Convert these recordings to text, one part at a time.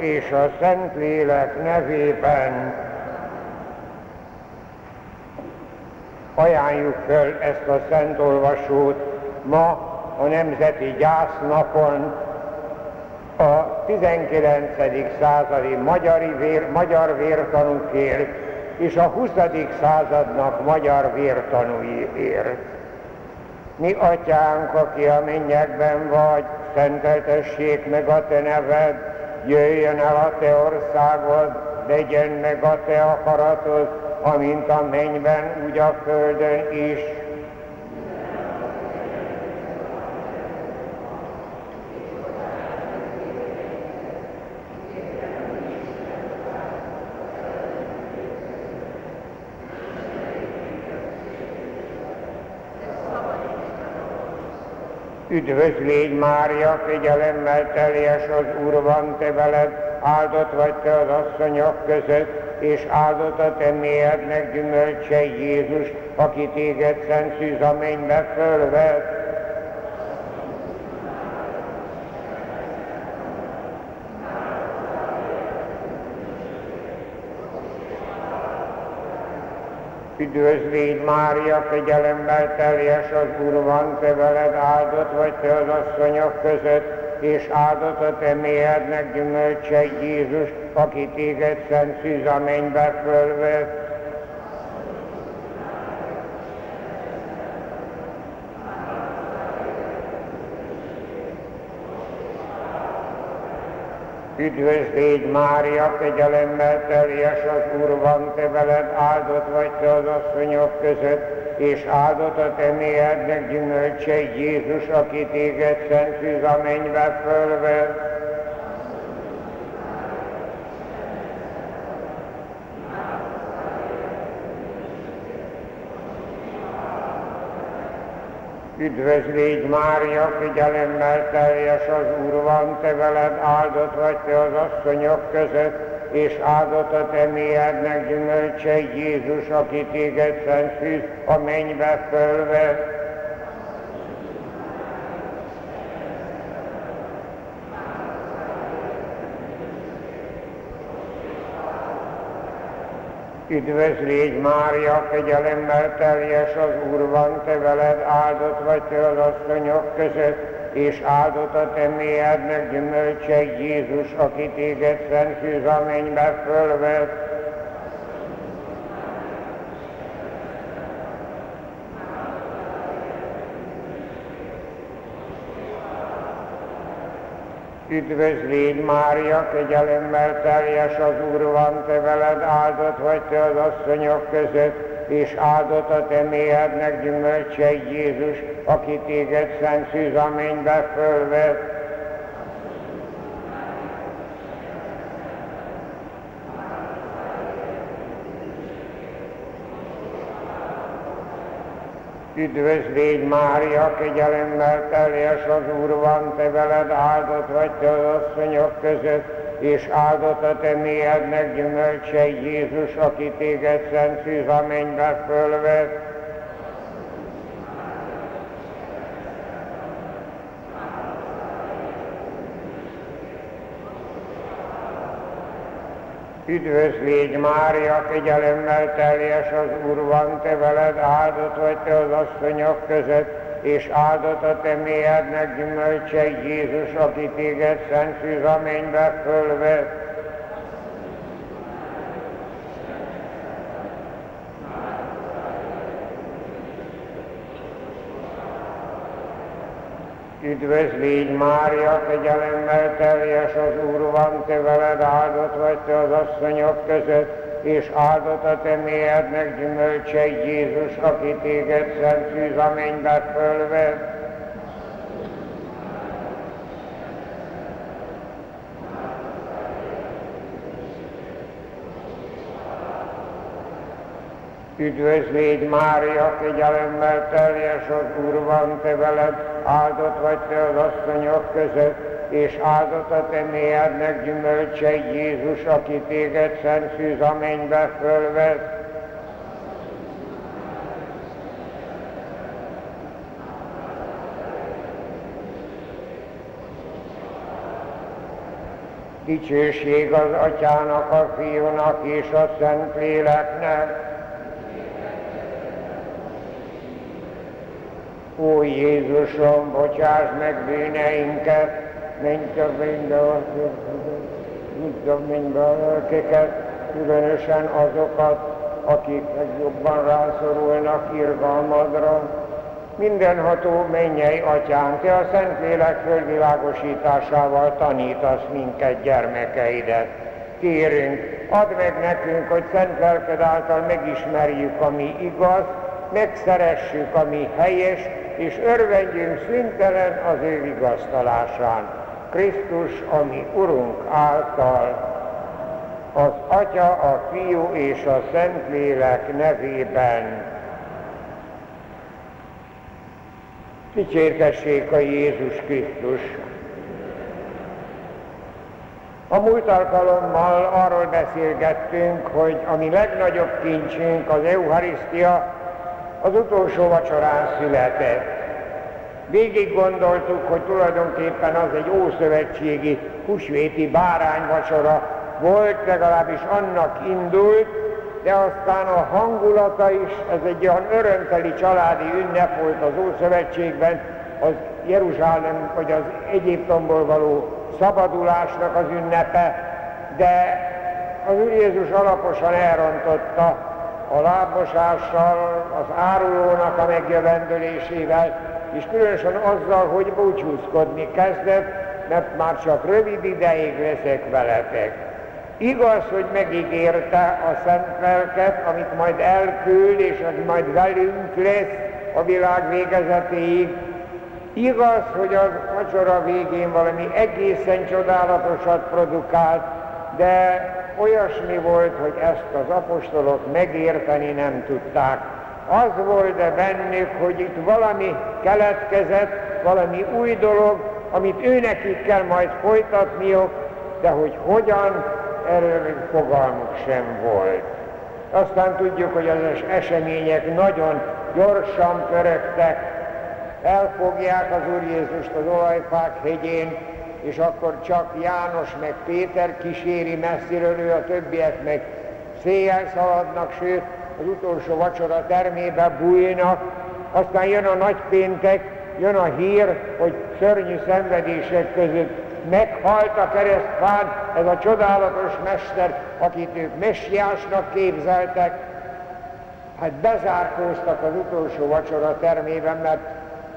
és a Szentlélek nevében ajánljuk föl ezt a szent olvasót ma a Nemzeti Gyásznapon a 19. századi magyari vér, magyar vértanúkért és a 20. századnak magyar vértanúiért. Mi atyánk, aki a mennyekben vagy, szenteltessék meg a te neved, jöjjön el a te országod, legyen meg a te akaratod, amint a mennyben, úgy a földön is. Üdvös légy Mária, kegyelemmel teljes az Úr van te veled, áldott vagy te az asszonyok között, és áldott a te mélyednek gyümölcse Jézus, aki téged szent szűz a mennybe fölvett. Üdvözlégy Mária, kegyelemmel teljes az Úr van, te veled áldott vagy te az asszonyok között, és áldott a te mélyednek gyümölcse Jézus, aki téged szent szűz a mennybe fölvett. Üdvözl légy Mária, kegyelemmel teljes az Úr van, te veled áldott vagy te az asszonyok között, és áldott a te mélyednek gyümölcse Jézus, aki téged szent a mennybe fölvett. Üdvözlégy Mária, figyelemmel teljes az Úr van, te veled áldott vagy te az asszonyok között, és áldott a te mélyednek gyümölcse Jézus, aki téged szent a mennybe fölvett. Üdvözlégy Mária, kegyelemmel teljes az Úr van, te veled áldott vagy te az asszonyok között, és áldott a te mélyednek gyümölcse Jézus, aki téged szent a mennybe fölvett. Üdvözlégy Mária, kegyelemmel teljes az Úr van, te veled áldott vagy te az asszonyok között, és áldott a te mélyednek gyümölcse Jézus, aki téged szent szűz a mennybe fölvett. Üdvözlégy Mária, kegyelemmel teljes az Úr van, te veled áldott vagy te az asszonyok között, és áldott a te mélyednek gyümölcse Jézus, aki téged szent szűz a mennybe fölvett. Üdvözlégy Mária, kegyelemmel teljes az Úr van, te veled áldott vagy te az asszonyok között, és áldott a te mélyednek gyümölcse Jézus, aki téged szent mennybe fölvett. Üdvözlégy Mária, kegyelemmel teljes az Úr van, te veled áldott vagy te az asszonyok között, és áldott a te mélyednek gyümölcse Jézus, aki téged szent szűz a mennybe fölvett. Üdvözlégy Mária, kegyelemmel teljes az Úr van te veled, áldott vagy te az asszonyok között, és áldott a te mélyednek gyümölcse Jézus, aki téged szent szűz a mennybe fölvett. Dicsőség az Atyának, a Fiúnak és a Szentléleknek, Ó Jézusom, bocsáss meg bűneinket, menj több minden, több minden lelkeket, különösen azokat, akik jobban rászorulnak irgalmadra. Mindenható mennyei atyánk, te a Szentlélek fölvilágosításával tanítasz minket gyermekeidet. Kérünk, add meg nekünk, hogy szent lelked által megismerjük, ami igaz, megszeressük, ami helyes, és örvendjünk szüntelen az ő vigasztalásán. Krisztus, ami Urunk által, az Atya, a Fiú és a Szentlélek nevében. Dicsértessék a Jézus Krisztus! A múlt alkalommal arról beszélgettünk, hogy a mi legnagyobb kincsünk az Eucharisztia, az utolsó vacsorán született. Végig gondoltuk, hogy tulajdonképpen az egy ószövetségi húsvéti bárányvacsora volt, legalábbis annak indult, de aztán a hangulata is, ez egy olyan örömteli családi ünnep volt az Ószövetségben, az Jeruzsálem vagy az Egyiptomból való szabadulásnak az ünnepe, de az Úr Jézus alaposan elrontotta a lábmosással, az árulónak a megjövendölésével, és különösen azzal, hogy búcsúzkodni kezdett, mert már csak rövid ideig leszek veletek. Igaz, hogy megígérte a szent lelket, amit majd elküld, és az majd velünk lesz a világ végezetéig. Igaz, hogy a macsora végén valami egészen csodálatosat produkált, de olyasmi volt, hogy ezt az apostolok megérteni nem tudták. Az volt -e bennük, hogy itt valami keletkezett, valami új dolog, amit őnekik kell majd folytatniuk, de hogy hogyan, erről fogalmuk sem volt. Aztán tudjuk, hogy az események nagyon gyorsan pörögtek, elfogják az Úr Jézust az olajfák hegyén, és akkor csak János meg Péter kíséri messziről, ő a többiek meg széjjel szaladnak, sőt az utolsó vacsora termébe bújnak, aztán jön a nagypéntek, jön a hír, hogy szörnyű szenvedések között meghalt a keresztfán ez a csodálatos mester, akit ők messiásnak képzeltek. Hát bezárkóztak az utolsó vacsora termében, mert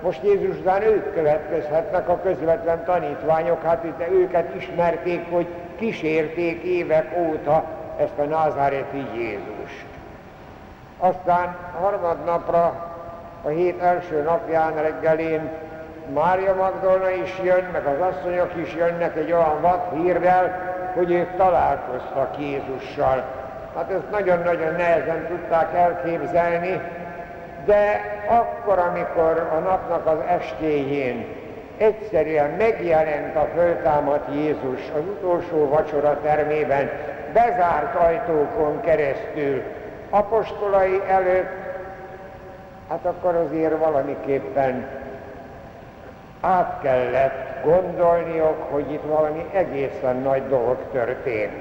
most Jézus után ők következhetnek a közvetlen tanítványok, hát itt őket ismerték, hogy kísérték évek óta ezt a názáreti Jézust. Aztán harmadnapra, a hét első napján reggelén Mária Magdolna is jön, meg az asszonyok is jönnek egy olyan vad hírrel, hogy ők találkoztak Jézussal. Hát ezt nagyon-nagyon nehezen tudták elképzelni, de akkor, amikor a napnak az estéjén egyszerűen megjelent a föltámadt Jézus az utolsó vacsora termében, bezárt ajtókon keresztül, apostolai előtt, hát akkor azért valamiképpen át kellett gondolniok, hogy itt valami egészen nagy dolog történt.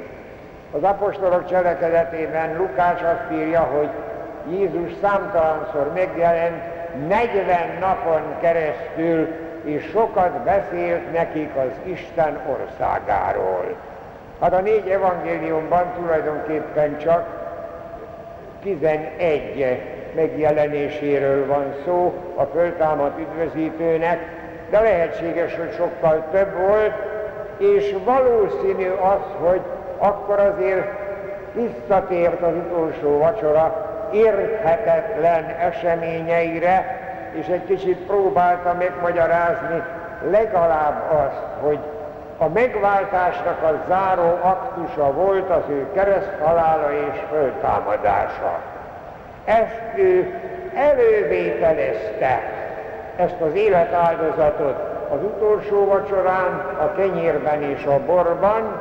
Az apostolok cselekedetében Lukás azt írja, hogy Jézus számtalanszor megjelent 40 napon keresztül, és sokat beszélt nekik az Isten országáról. Hát a négy evangéliumban tulajdonképpen csak 11 megjelenéséről van szó a föltámadt üdvözítőnek, de lehetséges, hogy sokkal több volt, és valószínű az, hogy akkor azért visszatért az utolsó vacsora érthetetlen eseményeire, és egy kicsit próbálta megmagyarázni legalább azt, hogy a megváltásnak a záró aktusa volt az ő kereszthalála és föltámadása. Ezt ő elővételezte, ezt az életáldozatot az utolsó vacsorán, a kenyérben és a borban,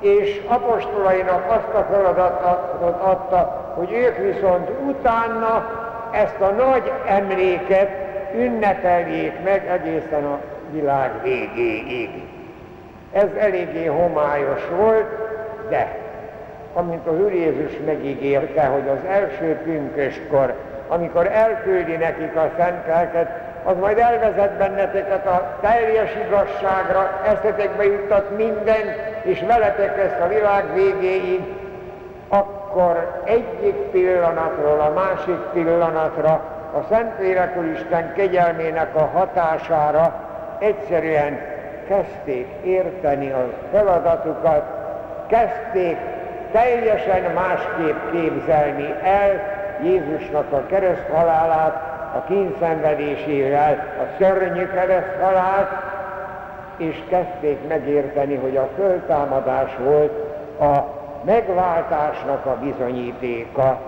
és apostolainak azt a feladatot adta, hogy ők viszont utána ezt a nagy emléket ünnepeljék meg egészen a világ végéig. Ez eléggé homályos volt, de amint a Úr Jézus megígérte, hogy az első pünköskor, amikor elküldi nekik a szent lelket, az majd elvezet benneteket a teljes igazságra, eszetekbe juttat mindent, és veletek lesz a világ végéig, akkor egyik pillanatról a másik pillanatra a Szentlélek Isten kegyelmének a hatására egyszerűen kezdték érteni a feladatukat, kezdték teljesen másképp képzelni el Jézusnak a kereszthalálát, a kínszenvedésével, a szörnyű kereszthalált, és kezdték megérteni, hogy a föltámadás volt a megváltásnak a bizonyítéka,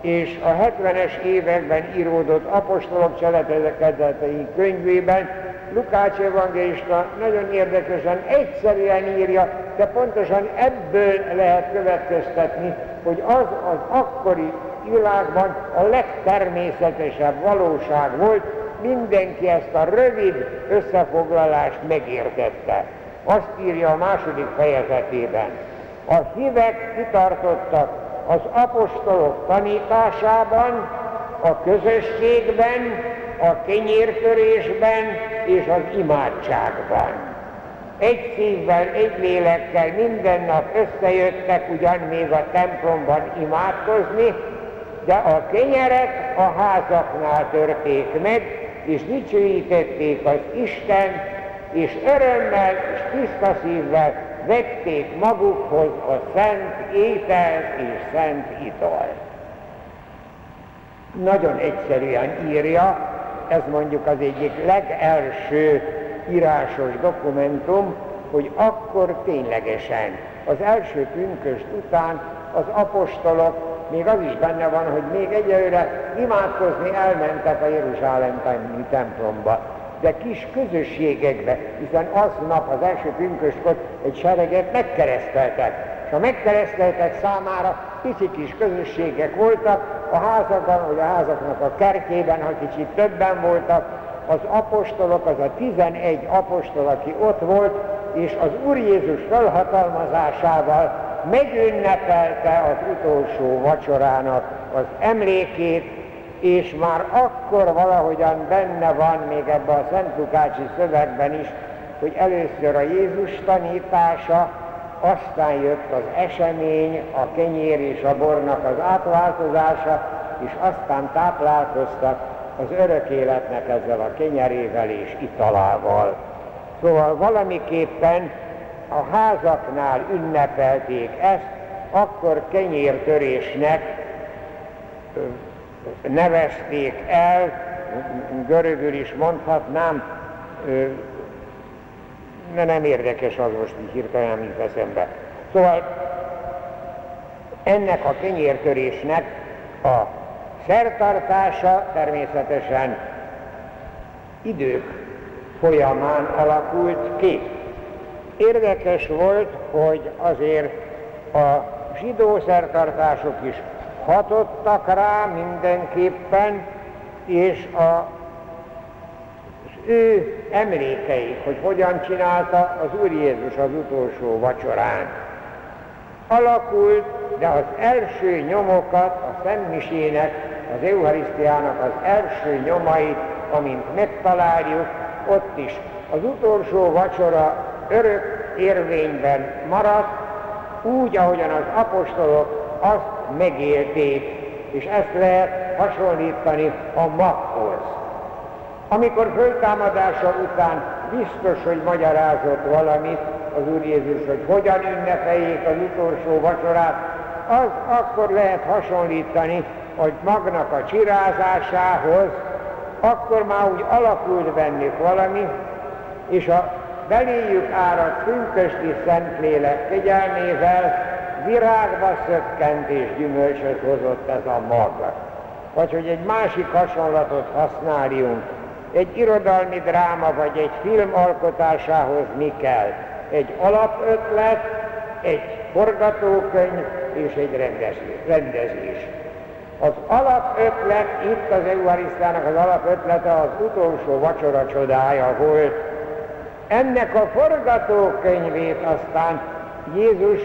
és a 70-es években íródott apostolok cselekedetei könyvében Lukács evangélista nagyon érdekesen, egyszerűen írja, de pontosan ebből lehet következtetni, hogy az az akkori világban a legtermészetesebb valóság volt, mindenki ezt a rövid összefoglalást megértette. Azt írja a második fejezetében. A hívek kitartottak az apostolok tanításában, a közösségben, a kenyértörésben és az imádságban. Egy szívvel, egy lélekkel minden nap összejöttek ugyan még a templomban imádkozni, de a kenyeret a házaknál törték meg, és dicsőítették az Isten, és örömmel és tiszta szívvel vették magukhoz a szent ételt és szent italt. Nagyon egyszerűen írja, ez mondjuk az egyik legelső írásos dokumentum, hogy akkor ténylegesen az első pünköst után az apostolok még az is benne van, hogy még egyelőre imádkozni elmentek a Jeruzsálemi templomba, de kis közösségekbe, hiszen aznap az első pünköskor egy sereget megkereszteltek, és a megkereszteltek számára pici kis közösségek voltak, a házakban, vagy a házaknak a kertjében, ha kicsit többen voltak, az apostolok, az a 11 apostol, aki ott volt, és az Úr Jézus felhatalmazásával megünnepelte az utolsó vacsorának az emlékét, és már akkor valahogyan benne van még ebben a Szent Lukácsi szövegben is, hogy először a Jézus tanítása, aztán jött az esemény, a kenyér és a bornak az átváltozása, és aztán táplálkoztak az örök életnek ezzel a kenyerével és italával. Szóval valamiképpen a házaknál ünnepelték ezt, akkor kenyértörésnek nevezték el, görögül is mondhatnám, de nem érdekes az most így hirtelen mint eszembe. Szóval ennek a kenyértörésnek a szertartása természetesen idők folyamán alakult ki. Érdekes volt, hogy azért a zsidó szertartások is hatottak rá mindenképpen, és a, ő emlékei, hogy hogyan csinálta az Úr Jézus az utolsó vacsorán. Alakult, de az első nyomokat a Szentmisének, az Eucharisztiának az első nyomait, amint megtaláljuk, ott is az utolsó vacsora örök érvényben maradt, úgy, ahogyan az apostolok azt megélték, és ezt lehet hasonlítani a maghoz. Amikor föltámadása után biztos, hogy magyarázott valamit az Úr Jézus, hogy hogyan ünnepeljék az utolsó vacsorát, az akkor lehet hasonlítani, hogy magnak a csirázásához, akkor már úgy alakult bennük valami, és a beléjük áradt pünkösti Szentlélek kegyelmével virágba szökkent és gyümölcsöt hozott ez a mag. Vagy hogy egy másik hasonlatot használjunk, egy irodalmi dráma vagy egy film alkotásához mi kell? Egy alapötlet, egy forgatókönyv és egy rendezés. Az alapötlet, itt az Eucharisztának az alapötlete az utolsó vacsora csodája volt. Ennek a forgatókönyvét aztán Jézus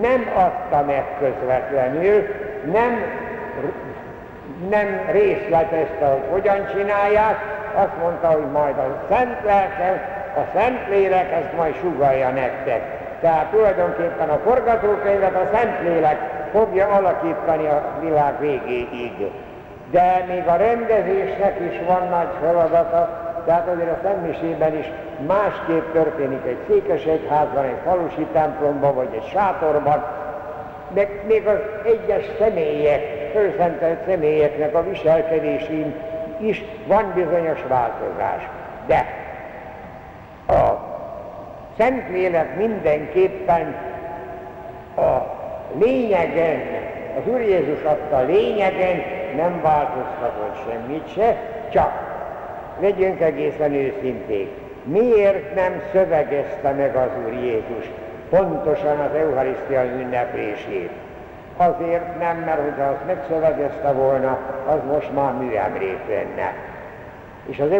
nem adta meg közvetlenül, nem, nem részletezte, hogy hogyan csinálják, azt mondta, hogy majd a Szent Lelke, a Szent Lélek ezt majd sugalja nektek. Tehát tulajdonképpen a forgatókönyvet a Szent Lélek fogja alakítani a világ végéig. De még a rendezésnek is van nagy feladata, tehát azért a Szentmisében is másképp történik egy székesegyházban, egy falusi templomban, vagy egy sátorban, meg még az egyes személyek, fölszentelt személyeknek a viselkedésén is van bizonyos változás. De a Szentlélek mindenképpen a lényegen, az Úr Jézus adta lényegen nem változtatott semmit se, csak legyünk egészen őszinték. Miért nem szövegezte meg az Úr Jézus pontosan az Eucharisztia ünneplését? Azért nem, mert hogyha azt megszövegezte volna, az most már műemrét lenne. És az